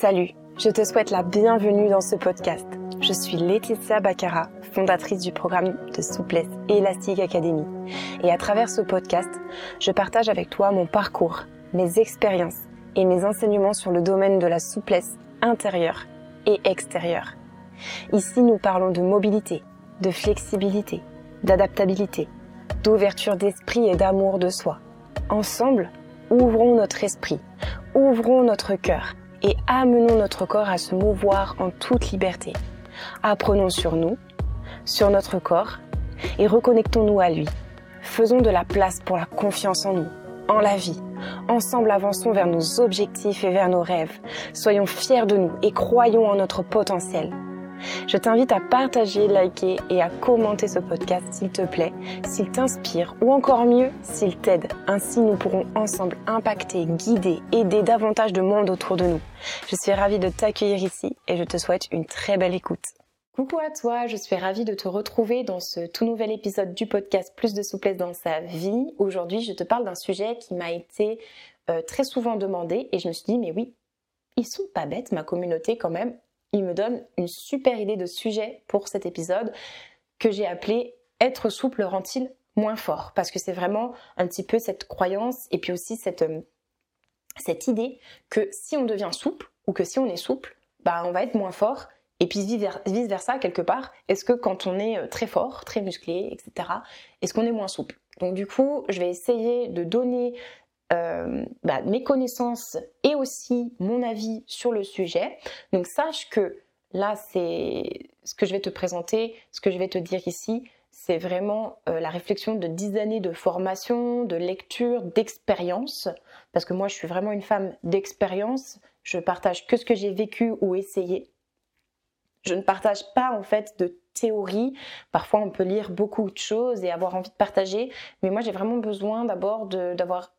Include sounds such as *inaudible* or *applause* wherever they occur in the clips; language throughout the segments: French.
Salut, je te souhaite la bienvenue dans ce podcast. Je suis Laetitia Baccara, fondatrice du programme de souplesse Élastique Academy. Et à travers ce podcast, je partage avec toi mon parcours, mes expériences et mes enseignements sur le domaine de la souplesse intérieure et extérieure. Ici, nous parlons de mobilité, de flexibilité, d'adaptabilité, d'ouverture d'esprit et d'amour de soi. Ensemble, ouvrons notre esprit, ouvrons notre cœur et amenons notre corps à se mouvoir en toute liberté. Apprenons sur nous, sur notre corps et reconnectons-nous à lui. Faisons de la place pour la confiance en nous, en la vie. Ensemble avançons vers nos objectifs et vers nos rêves. Soyons fiers de nous et croyons en notre potentiel. Je t'invite à partager, liker et à commenter ce podcast s'il te plaît, s'il t'inspire ou encore mieux, s'il t'aide. Ainsi, nous pourrons ensemble impacter, guider, aider davantage de monde autour de nous. Je suis ravie de t'accueillir ici et je te souhaite une très belle écoute. Coucou à toi, je suis ravie de te retrouver dans ce tout nouvel épisode du podcast Plus de souplesse dans sa vie. Aujourd'hui, je te parle d'un sujet qui m'a été euh, très souvent demandé et je me suis dit, mais oui, ils sont pas bêtes, ma communauté quand même il me donne une super idée de sujet pour cet épisode que j'ai appelé Être souple rend-il moins fort? Parce que c'est vraiment un petit peu cette croyance et puis aussi cette, euh, cette idée que si on devient souple ou que si on est souple, bah on va être moins fort. Et puis vice versa, quelque part, est-ce que quand on est euh, très fort, très musclé, etc., est-ce qu'on est moins souple? Donc du coup, je vais essayer de donner euh, bah, mes connaissances et aussi mon avis sur le sujet. Donc sache que là, c'est ce que je vais te présenter, ce que je vais te dire ici, c'est vraiment euh, la réflexion de dix années de formation, de lecture, d'expérience. Parce que moi, je suis vraiment une femme d'expérience. Je partage que ce que j'ai vécu ou essayé. Je ne partage pas en fait de théorie. Parfois, on peut lire beaucoup de choses et avoir envie de partager. Mais moi, j'ai vraiment besoin d'abord d'avoir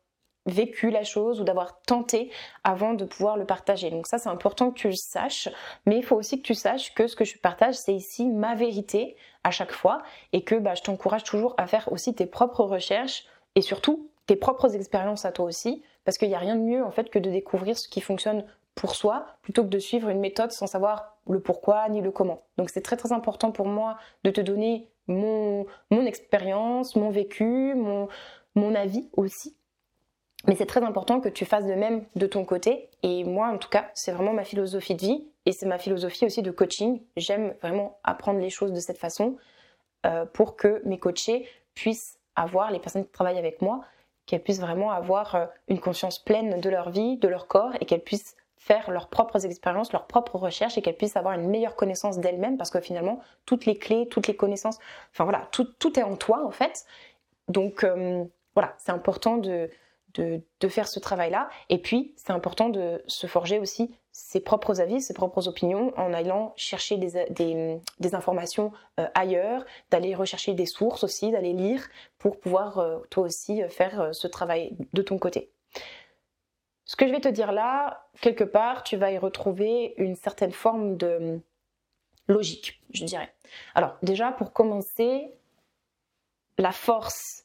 vécu la chose ou d'avoir tenté avant de pouvoir le partager. Donc ça c'est important que tu le saches, mais il faut aussi que tu saches que ce que je partage c'est ici ma vérité à chaque fois et que bah, je t'encourage toujours à faire aussi tes propres recherches et surtout tes propres expériences à toi aussi parce qu'il n'y a rien de mieux en fait que de découvrir ce qui fonctionne pour soi plutôt que de suivre une méthode sans savoir le pourquoi ni le comment. Donc c'est très très important pour moi de te donner mon, mon expérience, mon vécu, mon, mon avis aussi mais c'est très important que tu fasses de même de ton côté. Et moi, en tout cas, c'est vraiment ma philosophie de vie et c'est ma philosophie aussi de coaching. J'aime vraiment apprendre les choses de cette façon euh, pour que mes coachés puissent avoir, les personnes qui travaillent avec moi, qu'elles puissent vraiment avoir euh, une conscience pleine de leur vie, de leur corps et qu'elles puissent faire leurs propres expériences, leurs propres recherches et qu'elles puissent avoir une meilleure connaissance d'elles-mêmes parce que finalement, toutes les clés, toutes les connaissances, enfin voilà, tout, tout est en toi en fait. Donc euh, voilà, c'est important de, de, faire ce travail-là. Et puis, c'est important de se forger aussi ses propres avis, ses propres opinions en allant chercher des, informations euh, ailleurs, d'aller rechercher des sources aussi, d'aller lire pour pouvoir euh, toi aussi euh, faire ce travail de ton côté. Ce que je vais te dire là, quelque part, tu vas y retrouver une certaine forme de logique, je dirais. Alors déjà, pour commencer, la force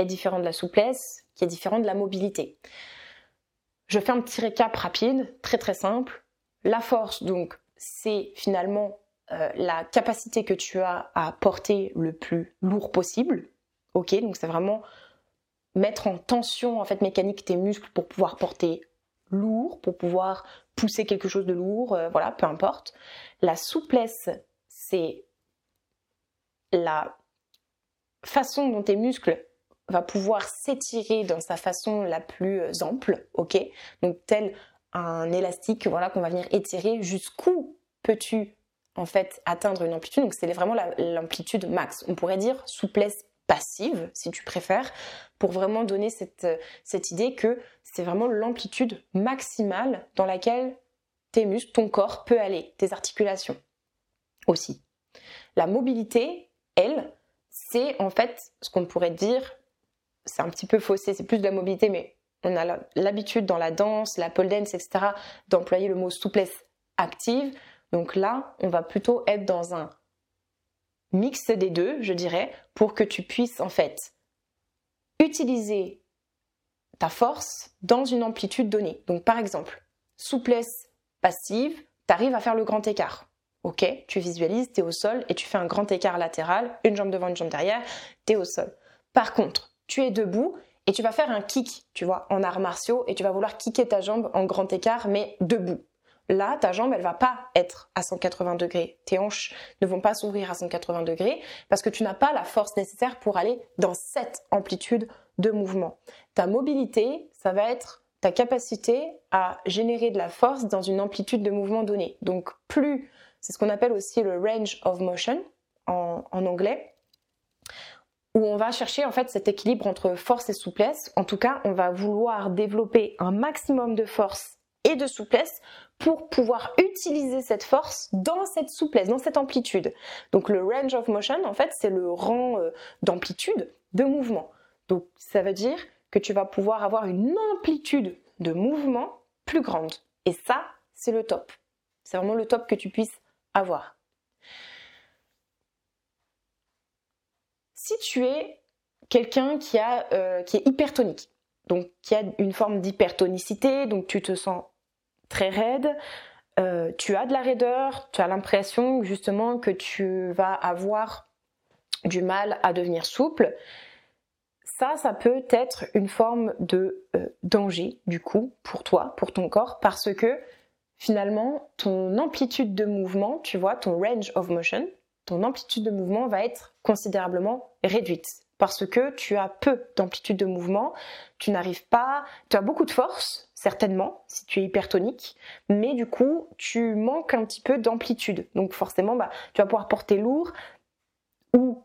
est différente de la souplesse, qui est différent de la mobilité. Je fais un petit récap rapide, très très simple. La force, donc, c'est finalement euh, la capacité que tu as à porter le plus lourd possible. Ok, donc c'est vraiment mettre en tension en fait mécanique tes muscles pour pouvoir porter lourd, pour pouvoir pousser quelque chose de lourd, euh, voilà, peu importe. La souplesse, c'est la façon dont tes muscles va pouvoir s'étirer dans sa façon la plus euh, ample, ok? Donc tel un élastique, voilà, qu'on va venir étirer. Jusqu'où peux-tu en fait atteindre une amplitude? Donc c'est vraiment l'amplitude max. On pourrait dire souplesse passive, si tu préfères, pour vraiment donner cette, euh, cette idée que c'est vraiment l'amplitude maximale dans laquelle tes muscles, ton corps peut aller, tes articulations aussi. La mobilité, elle, c'est en fait ce qu'on pourrait dire c'est un petit peu faussé, c'est plus de la mobilité, mais on a l'habitude dans la danse, la pole dance, etc., d'employer le mot souplesse active. Donc là, on va plutôt être dans un mix des deux, je dirais, pour que tu puisses en fait utiliser ta force dans une amplitude donnée. Donc par exemple, souplesse passive, tu arrives à faire le grand écart. Ok, tu visualises, tu es au sol et tu fais un grand écart latéral, une jambe devant, une jambe derrière, tu es au sol. Par contre, tu es debout et tu vas faire un kick, tu vois, en arts martiaux et tu vas vouloir kicker ta jambe en grand écart mais debout. Là, ta jambe, elle va pas être à 180 degrés. Tes hanches ne vont pas s'ouvrir à 180 degrés parce que tu n'as pas la force nécessaire pour aller dans cette amplitude de mouvement. Ta mobilité, ça va être ta capacité à générer de la force dans une amplitude de mouvement donnée. Donc plus, c'est ce qu'on appelle aussi le range of motion en, anglais, où on va chercher en fait cet équilibre entre force et souplesse. En tout cas, on va vouloir développer un maximum de force et de souplesse pour pouvoir utiliser cette force dans cette souplesse, dans cette amplitude. Donc le range of motion, en fait, c'est le rang euh, d'amplitude de mouvement. Donc ça veut dire que tu vas pouvoir avoir une amplitude de mouvement plus grande. Et ça, c'est le top. C'est vraiment le top que tu puisses avoir. Si tu es quelqu'un qui, euh, qui est hypertonique, donc qui a une forme d'hypertonicité, donc tu te sens très raide, euh, tu as de la raideur, tu as l'impression justement que tu vas avoir du mal à devenir souple, ça, ça peut être une forme de euh, danger du coup pour toi, pour ton corps, parce que finalement, ton amplitude de mouvement, tu vois, ton range of motion, ton amplitude de mouvement va être considérablement réduite parce que tu as peu d'amplitude de mouvement, tu n'arrives pas, tu as beaucoup de force, certainement, si tu es hypertonique, mais du coup, tu manques un petit peu d'amplitude. Donc forcément, bah, tu vas pouvoir porter lourd ou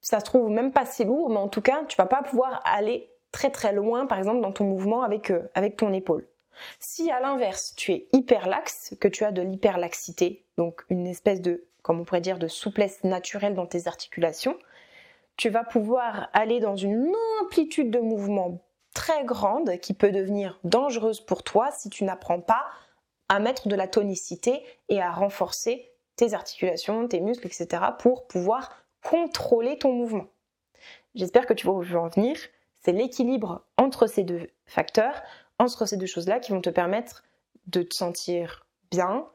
ça se trouve même pas si lourd, mais en tout cas, tu vas pas pouvoir aller très très loin, par exemple, dans ton mouvement avec, euh, avec ton épaule. Si à l'inverse, tu es hyperlaxe, que tu as de l'hyperlaxité, donc une espèce de, comme on pourrait dire, de souplesse naturelle dans tes articulations, tu vas pouvoir aller dans une amplitude de mouvement très grande qui peut devenir dangereuse pour toi si tu n'apprends pas à mettre de la tonicité et à renforcer tes articulations, tes muscles, etc. pour pouvoir contrôler ton mouvement. J'espère que tu veux en venir. C'est l'équilibre entre ces deux facteurs, entre ces deux choses-là qui vont te permettre de te sentir bien,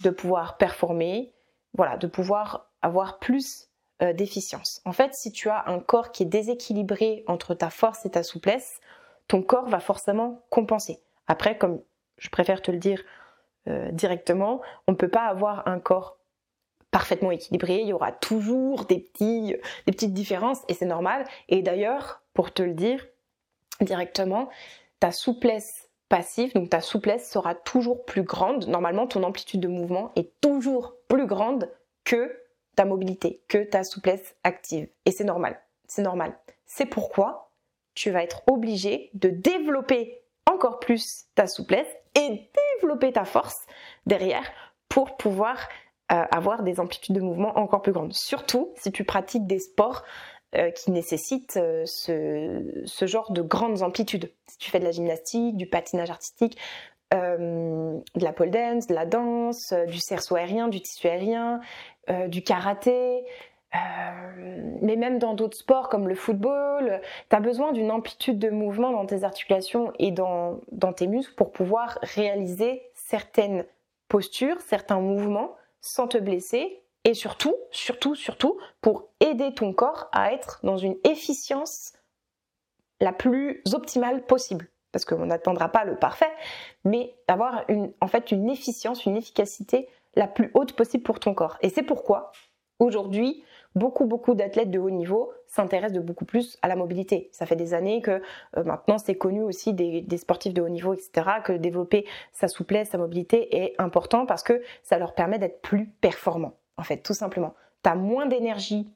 de pouvoir performer, voilà, de pouvoir avoir plus euh, d'efficience. En fait, si tu as un corps qui est déséquilibré entre ta force et ta souplesse, ton corps va forcément compenser. Après, comme je préfère te le dire euh, directement, on ne peut pas avoir un corps parfaitement équilibré, il y aura toujours des petites différences et c'est normal. Et d'ailleurs, pour te le dire directement, ta souplesse passive, donc ta souplesse sera toujours plus grande. Normalement, ton amplitude de mouvement est toujours plus grande que ta mobilité, que ta souplesse active. Et c'est normal. C'est normal. C'est pourquoi tu vas être obligé de développer encore plus ta souplesse et développer ta force derrière pour pouvoir avoir des amplitudes de mouvement encore plus grandes. Surtout si tu pratiques des sports euh, qui nécessitent euh, ce, genre de grandes amplitudes. Si tu fais de la gymnastique, du patinage artistique, euh, de la pole dance, de la danse, du cerceau aérien, du tissu aérien, du karaté, mais même dans d'autres sports comme le football, tu as besoin d'une amplitude de mouvement dans tes articulations et dans tes muscles pour pouvoir réaliser certaines postures, certains mouvements sans te blesser et surtout, surtout, surtout pour aider ton corps à être dans une efficience la plus optimale possible. Parce qu'on n'attendra pas le parfait, mais avoir une, en fait une efficience, une efficacité la plus haute possible pour ton corps. Et c'est pourquoi aujourd'hui, beaucoup, beaucoup d'athlètes de haut niveau s'intéressent de beaucoup plus à la mobilité. Ça fait des années que euh, maintenant c'est connu aussi des, sportifs de haut niveau, etc., que développer sa souplesse, sa mobilité est important parce que ça leur permet d'être plus performants, en fait, tout simplement. Tu as moins d'énergie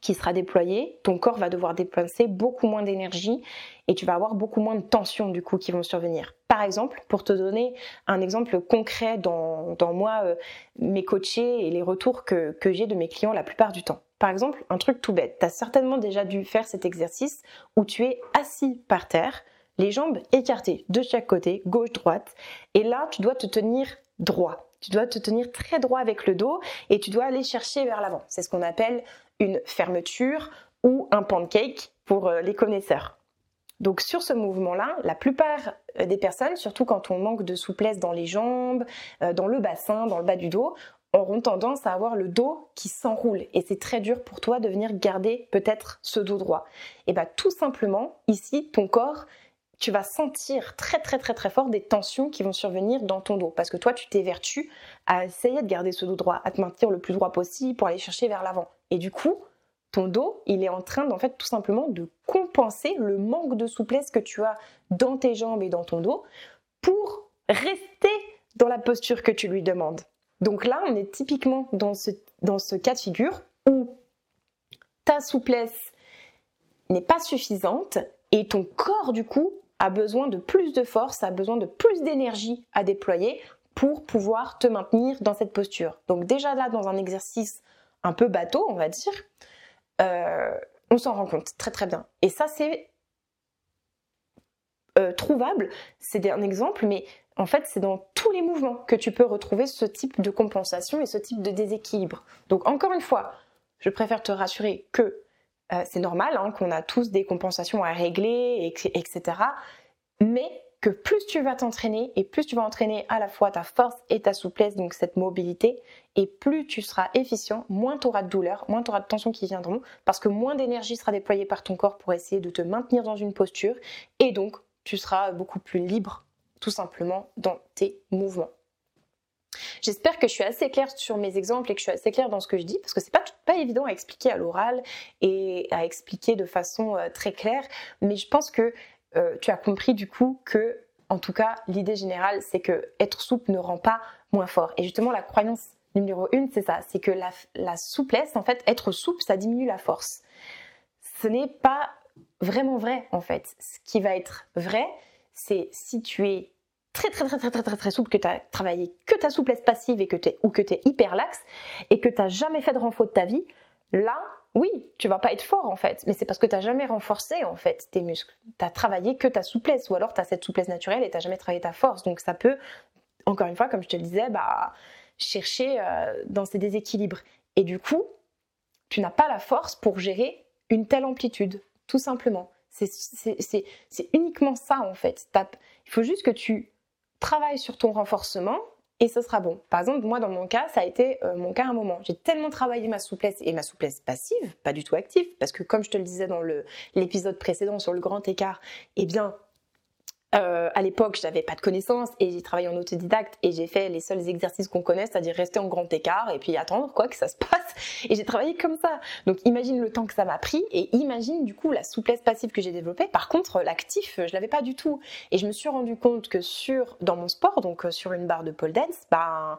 qui sera déployée, ton corps va devoir dépenser beaucoup moins d'énergie et tu vas avoir beaucoup moins de tensions du coup qui vont survenir. Par exemple, pour te donner un exemple concret dans, dans moi, euh, mes coachés et les retours que, que j'ai de mes clients la plupart du temps. Par exemple, un truc tout bête, tu as certainement déjà dû faire cet exercice où tu es assis par terre, les jambes écartées de chaque côté, gauche-droite, et là tu dois te tenir droit. Tu dois te tenir très droit avec le dos et tu dois aller chercher vers l'avant. C'est ce qu'on appelle une fermeture ou un pancake pour euh, les connaisseurs. Donc sur ce mouvement-là, la plupart euh, des personnes, surtout quand on manque de souplesse dans les jambes, euh, dans le bassin, dans le bas du dos, auront tendance à avoir le dos qui s'enroule et c'est très dur pour toi de venir garder peut-être ce dos droit. Et bien tout simplement, ici, ton corps, tu vas sentir très très très très fort des tensions qui vont survenir dans ton dos parce que toi tu t'évertues à essayer de garder ce dos droit, à te maintenir le plus droit possible pour aller chercher vers l'avant. Et du coup, ton dos, il est en train d'en fait tout simplement de compenser le manque de souplesse que tu as dans tes jambes et dans ton dos pour rester dans la posture que tu lui demandes. Donc là, on est typiquement dans ce, dans ce cas de figure où ta souplesse n'est pas suffisante et ton corps du coup a besoin de plus de force, a besoin de plus d'énergie à déployer pour pouvoir te maintenir dans cette posture. Donc déjà là, dans un exercice un peu bateau, on va dire, euh, on s'en rend compte très très bien. Et ça, c'est euh, trouvable, c'est un exemple, mais en fait, c'est dans tous les mouvements que tu peux retrouver ce type de compensation et ce type de déséquilibre. Donc, encore une fois, je préfère te rassurer que euh, c'est normal, hein, qu'on a tous des compensations à régler, etc. Mais que plus tu vas t'entraîner et plus tu vas entraîner à la fois ta force et ta souplesse, donc cette mobilité, et plus tu seras efficient, moins tu auras de douleur, moins tu auras de tensions qui viendront, parce que moins d'énergie sera déployée par ton corps pour essayer de te maintenir dans une posture, et donc tu seras beaucoup plus libre, tout simplement, dans tes mouvements. J'espère que je suis assez claire sur mes exemples et que je suis assez claire dans ce que je dis, parce que c'est pas, pas évident à expliquer à l'oral et à expliquer de façon euh, très claire, mais je pense que euh, tu as compris du coup que, en tout cas, l'idée générale, c'est que être souple ne rend pas moins fort. Et justement, la croyance numéro une, c'est ça, c'est que la, souplesse, en fait, être souple, ça diminue la force. Ce n'est pas vraiment vrai, en fait. Ce qui va être vrai, c'est si tu es très très très très très très, très souple, que tu as travaillé que ta souplesse passive et que es, ou que tu es hyper laxe et que tu n'as jamais fait de renfort de ta vie, là, oui, tu vas pas être fort en fait, mais c'est parce que tu n'as jamais renforcé en fait tes muscles. Tu as travaillé que ta souplesse ou alors tu as cette souplesse naturelle et tu n'as jamais travaillé ta force. Donc ça peut, encore une fois, comme je te le disais, bah, chercher euh, dans ces déséquilibres. Et du coup, tu n'as pas la force pour gérer une telle amplitude, tout simplement. C'est uniquement ça en fait. Il faut juste que tu travailles sur ton renforcement et ce sera bon. Par exemple, moi dans mon cas, ça a été euh, mon cas à un moment. J'ai tellement travaillé ma souplesse et ma souplesse passive, pas du tout active, parce que comme je te le disais dans l'épisode précédent sur le grand écart, eh bien, euh, à l'époque, je n'avais pas de connaissances et j'ai travaillé en autodidacte et j'ai fait les seuls exercices qu'on connaît, c'est-à-dire rester en grand écart et puis attendre quoi que ça se passe. Et j'ai travaillé comme ça. Donc imagine le temps que ça m'a pris et imagine du coup la souplesse passive que j'ai développée. Par contre, l'actif, je l'avais pas du tout. Et je me suis rendu compte que sur dans mon sport, donc euh, sur une barre de pole dance, ben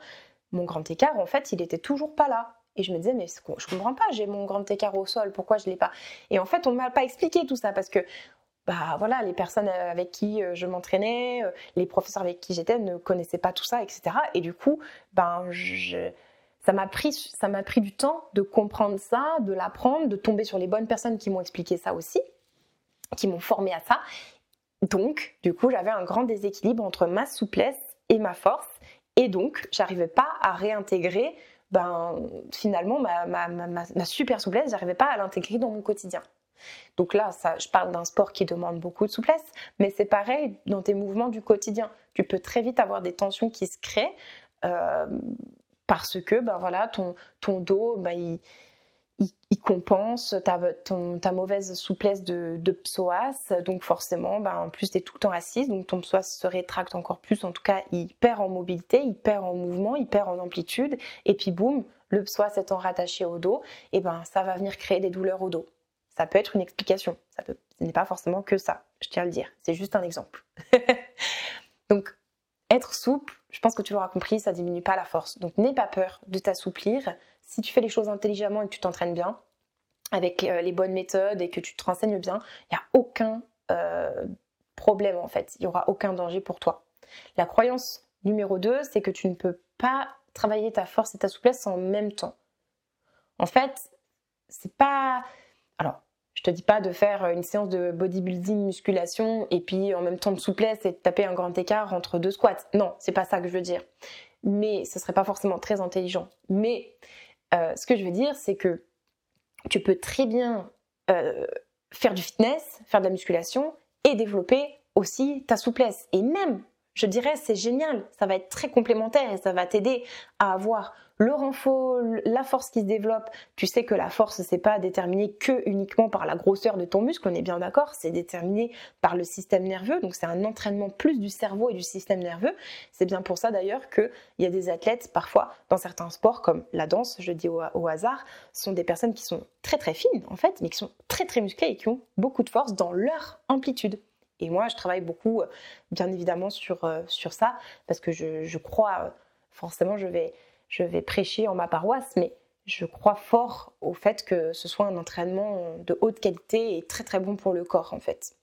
mon grand écart en fait, il était toujours pas là. Et je me disais, mais je comprends pas, j'ai mon grand écart au sol, pourquoi je l'ai pas? Et en fait, on m'a pas expliqué tout ça parce que bah voilà, les personnes avec qui euh, je m'entraînais, euh, les professeurs avec qui j'étais ne connaissaient pas tout ça, etc. Et du coup, ben ça m'a pris, ça m'a pris du temps de comprendre ça, de l'apprendre, de tomber sur les bonnes personnes qui m'ont expliqué ça aussi, qui m'ont formé à ça. Donc, du coup, j'avais un grand déséquilibre entre ma souplesse et ma force, et donc, j'arrivais pas à réintégrer, ben finalement ma, ma, ma, ma super souplesse, j'arrivais pas à l'intégrer dans mon quotidien. Donc là, je parle d'un sport qui demande beaucoup de souplesse, mais c'est pareil dans tes mouvements du quotidien. Tu peux très vite avoir des tensions qui se créent euh, parce que ben voilà, ton, dos, ben, il, compense ta, mauvaise souplesse de, de, psoas. Donc forcément, ben, en plus, tu es tout le temps assise, donc ton psoas se rétracte encore plus. En tout cas, il perd en mobilité, il perd en mouvement, il perd en amplitude. Et puis boum, le psoas étant rattaché au dos, et ben, ça va venir créer des douleurs au dos. Ça peut être une explication. Ça ce n'est pas forcément que ça, je tiens à le dire. C'est juste un exemple. *laughs* Donc, être souple, je pense que tu l'auras compris, ça diminue pas la force. Donc, n'aie pas peur de t'assouplir. Si tu fais les choses intelligemment et que tu t'entraînes bien, avec euh, les bonnes méthodes et que tu te renseignes bien, il n'y a aucun euh, problème en fait. Il n'y aura aucun danger pour toi. La croyance numéro 2, c'est que tu ne peux pas travailler ta force et ta souplesse en même temps. En fait, c'est pas. Alors, je te dis pas de faire une séance de bodybuilding, musculation et puis en même temps de souplesse et de taper un grand écart entre deux squats. Non, c'est pas ça que je veux dire. Mais ce serait pas forcément très intelligent. Mais euh, ce que je veux dire, c'est que tu peux très bien euh, faire du fitness, faire de la musculation et développer aussi ta souplesse. Et même, je dirais, c'est génial, ça va être très complémentaire et ça va t'aider à avoir le renfort, la force qui se développe. Tu sais que la force, c'est pas déterminé que uniquement par la grosseur de ton muscle, on est bien d'accord, c'est déterminé par le système nerveux, donc c'est un entraînement plus du cerveau et du système nerveux. C'est bien pour ça d'ailleurs qu'il y a des athlètes, parfois, dans certains sports, comme la danse, je dis au, hasard, sont des personnes qui sont très très fines en fait, mais qui sont très très musclées et qui ont beaucoup de force dans leur amplitude. Et moi, je travaille beaucoup, euh, bien évidemment, sur, euh, sur ça, parce que je, crois, euh, forcément, je vais, je vais prêcher en ma paroisse, mais je crois fort au fait que ce soit un entraînement de haute qualité et très très bon pour le corps, en fait.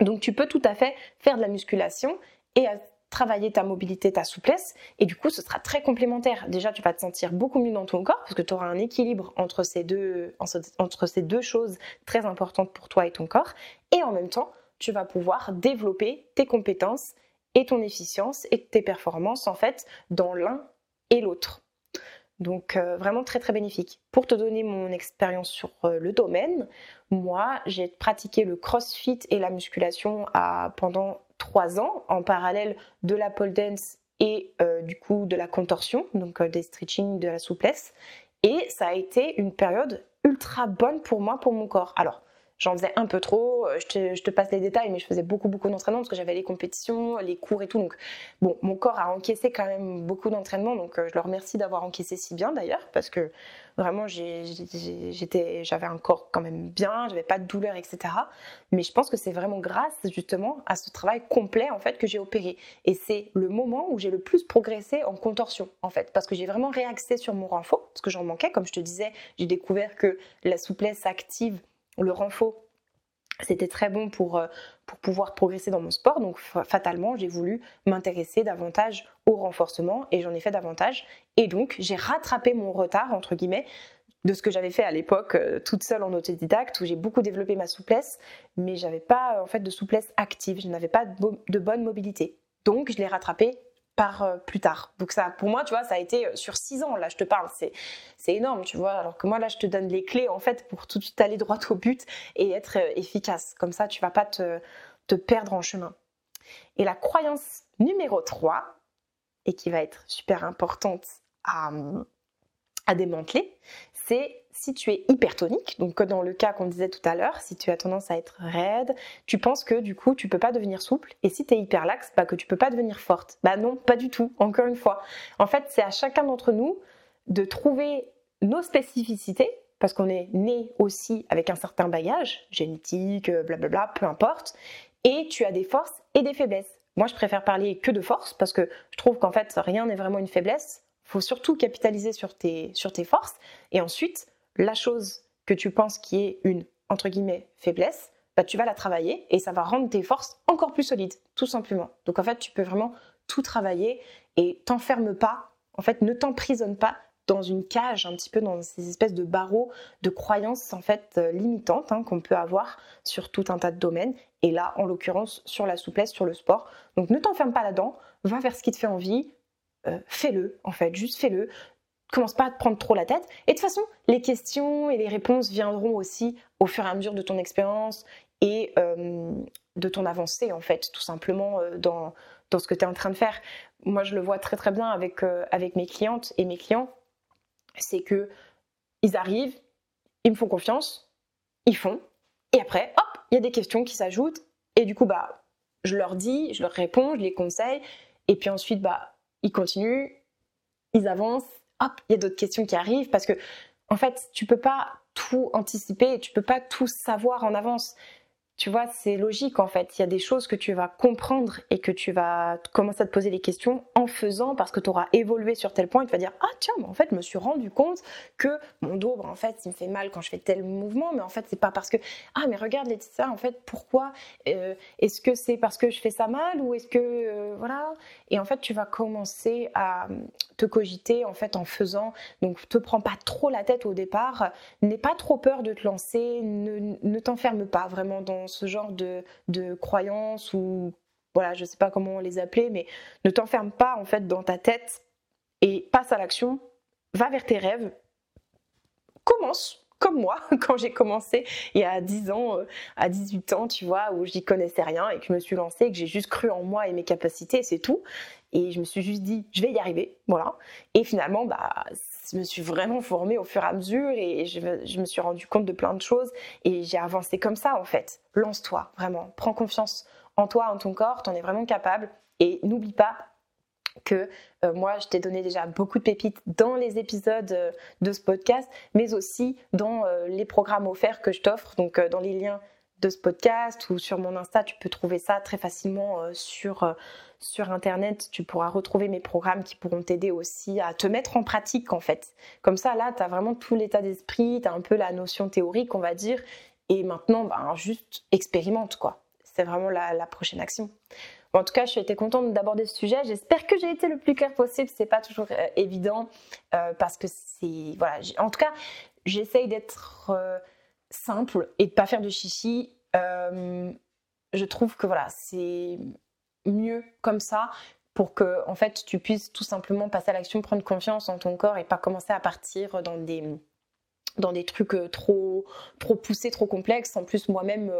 Donc, tu peux tout à fait faire de la musculation et travailler ta mobilité, ta souplesse, et du coup, ce sera très complémentaire. Déjà, tu vas te sentir beaucoup mieux dans ton corps, parce que tu auras un équilibre entre ces, deux, entre ces deux choses très importantes pour toi et ton corps, et en même temps, tu vas pouvoir développer tes compétences et ton efficience et tes performances en fait dans l'un et l'autre. Donc euh, vraiment très très bénéfique. Pour te donner mon expérience sur euh, le domaine, moi j'ai pratiqué le crossfit et la musculation à, pendant trois ans en parallèle de la pole dance et euh, du coup de la contorsion, donc des stretching, de la souplesse. Et ça a été une période ultra bonne pour moi, pour mon corps. Alors J'en faisais un peu trop, euh, je te, passe les détails, mais je faisais beaucoup, beaucoup d'entraînement parce que j'avais les compétitions, les cours et tout. Donc, bon, mon corps a encaissé quand même beaucoup d'entraînement, donc euh, je le remercie d'avoir encaissé si bien d'ailleurs, parce que vraiment, j'avais un corps quand même bien, j'avais pas de douleur, etc. Mais je pense que c'est vraiment grâce justement à ce travail complet en fait que j'ai opéré. Et c'est le moment où j'ai le plus progressé en contorsion en fait, parce que j'ai vraiment réaxé sur mon renfort, parce que j'en manquais. Comme je te disais, j'ai découvert que la souplesse active le renfort, c'était très bon pour, euh, pouvoir progresser dans mon sport. Donc fatalement, j'ai voulu m'intéresser davantage au renforcement et j'en ai fait davantage. Et donc, j'ai rattrapé mon retard, entre guillemets, de ce que j'avais fait à l'époque euh, toute seule en autodidacte où j'ai beaucoup développé ma souplesse, mais j'avais pas en fait de souplesse active, je n'avais pas de bonne mobilité. Donc je l'ai rattrapé euh, plus tard. Donc ça, pour moi, tu vois, ça a été euh, sur six ans. Là, je te parle, c'est c'est énorme, tu vois. Alors que moi, là, je te donne les clés en fait pour tout de aller droit au but et être euh, efficace. Comme ça, tu vas pas te, te perdre en chemin. Et la croyance numéro 3, et qui va être super importante à, à démanteler, c'est si tu es hypertonique, donc dans le cas qu'on disait tout à l'heure, si tu as tendance à être raide, tu penses que du coup tu peux pas devenir souple, et si tu es hyperlaxe, bah, que tu peux pas devenir forte. Bah non, pas du tout, encore une fois. En fait, c'est à chacun d'entre nous de trouver nos spécificités, parce qu'on est né aussi avec un certain bagage, génétique, blablabla, peu importe, et tu as des forces et des faiblesses. Moi, je préfère parler que de force, parce que je trouve qu'en fait, rien n'est vraiment une faiblesse. Il faut surtout capitaliser sur tes, sur tes forces, et ensuite, la chose que tu penses qui est une, entre guillemets, faiblesse, bah, tu vas la travailler et ça va rendre tes forces encore plus solides, tout simplement. Donc en fait, tu peux vraiment tout travailler et t'enferme pas, en fait, ne t'emprisonne pas dans une cage, un petit peu dans ces espèces de barreaux de croyances en fait euh, limitantes hein, qu'on peut avoir sur tout un tas de domaines. Et là, en l'occurrence, sur la souplesse, sur le sport. Donc ne t'enferme pas là-dedans, va vers ce qui te fait envie, euh, fais-le en fait, juste fais-le commence pas à te prendre trop la tête. Et de toute façon, les questions et les réponses viendront aussi au fur et à mesure de ton expérience et euh, de ton avancée, en fait, tout simplement euh, dans, dans ce que tu es en train de faire. Moi, je le vois très très bien avec, euh, avec mes clientes et mes clients. C'est que ils arrivent, ils me font confiance, ils font, et après, hop, il y a des questions qui s'ajoutent, et du coup, bah, je leur dis, je leur réponds, je les conseille, et puis ensuite, bah, ils continuent, ils avancent, hop, il y a d'autres questions qui arrivent parce que, en fait, tu peux pas tout anticiper, tu peux pas tout savoir en avance tu vois, c'est logique en fait. Il y a des choses que tu vas comprendre et que tu vas commencer à te poser des questions en faisant parce que tu auras évolué sur tel point et tu vas dire Ah tiens, mais en fait, je me suis rendu compte que mon dos, bah, en fait, il me fait mal quand je fais tel mouvement, mais en fait, c'est pas parce que Ah, mais regarde Laetitia, en fait, pourquoi euh, Est-ce que c'est parce que je fais ça mal ou est-ce que. Euh, voilà Et en fait, tu vas commencer à te cogiter en fait en faisant. Donc, te prends pas trop la tête au départ, n'aie pas trop peur de te lancer, ne, ne t'enferme pas vraiment dans ce genre de, de croyances ou voilà, je sais pas comment les appeler, mais ne t'enferme pas en fait dans ta tête et passe à l'action, va vers tes rêves, commence, comme moi *laughs* quand j'ai commencé il y a 10 ans, euh, à 18 ans, tu vois, où j'y connaissais rien et que je me suis lancée, que j'ai juste cru en moi et mes capacités, c'est tout. Et je me suis juste dit, je vais y arriver, voilà. Et finalement, bah, je me suis vraiment formée au fur et à mesure et je, me suis rendu compte de plein de choses et j'ai avancé comme ça en fait. Lance-toi, vraiment. Prends confiance en toi, en ton corps, t'en es vraiment capable. Et n'oublie pas, que euh, moi, je t'ai donné déjà beaucoup de pépites dans les épisodes euh, de ce podcast, mais aussi dans euh, les programmes offerts que je t'offre, donc dans les liens de ce podcast ou sur mon Insta, tu peux trouver ça très facilement sur, sur Internet. Tu pourras retrouver mes programmes qui pourront t'aider aussi à te mettre en pratique en fait. Comme ça, là, tu as vraiment tout l'état d'esprit, tu as un peu la notion théorique, on va dire, et maintenant, ben, juste expérimente quoi. C'est vraiment la, prochaine action en tout cas, je suis été contente d'aborder ce sujet. J'espère que j'ai été le plus clair possible. C'est pas toujours euh, évident euh, parce que c'est voilà. En tout cas, j'essaye d'être euh, simple et de pas faire de chichi. je trouve que voilà, c'est mieux comme ça pour que en fait tu puisses tout simplement passer à l'action, prendre confiance en ton corps et pas commencer à partir dans des dans des trucs trop trop poussés, trop complexes. En plus, moi-même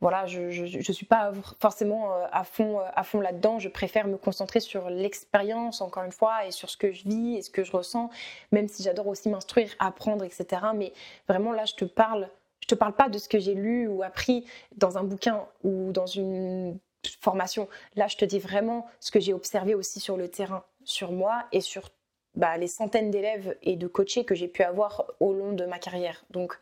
voilà, je, ne suis pas forcément euh, à fond, euh, à fond là-dedans. Je préfère me concentrer sur l'expérience, encore une fois, et sur ce que je vis et ce que je ressens, même si j'adore aussi m'instruire, apprendre, etc. Mais vraiment, là, je te parle, je te parle pas de ce que j'ai lu ou appris dans un bouquin ou dans une formation. Là, je te dis vraiment ce que j'ai observé aussi sur le terrain, sur moi et sur bah, les centaines d'élèves et de coachés que j'ai pu avoir au long de ma carrière. Donc,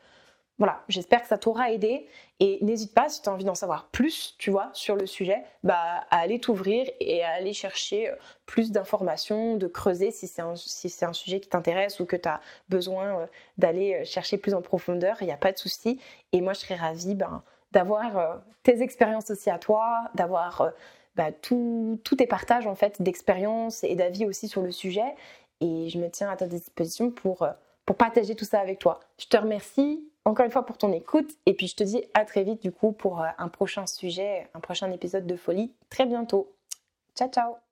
voilà, j'espère que ça t'aura aidé et n'hésite pas si tu as envie d'en savoir plus, tu vois, sur le sujet, bah, à aller t'ouvrir et à aller chercher euh, plus d'informations, de creuser si c'est un, un sujet qui t'intéresse ou que tu as besoin euh, d'aller euh, chercher plus en profondeur, il n'y a pas de souci. Et moi, je serais ravie ben, d'avoir tes expériences aussi à toi, d'avoir bah, tous tes partages en fait d'expériences et d'avis aussi sur le sujet. Et je me tiens à ta disposition pour, pour partager tout ça avec toi. Je te remercie encore une fois pour ton écoute et puis je te dis à très vite du coup pour euh, un prochain sujet, un prochain épisode de folie très bientôt. Ciao ciao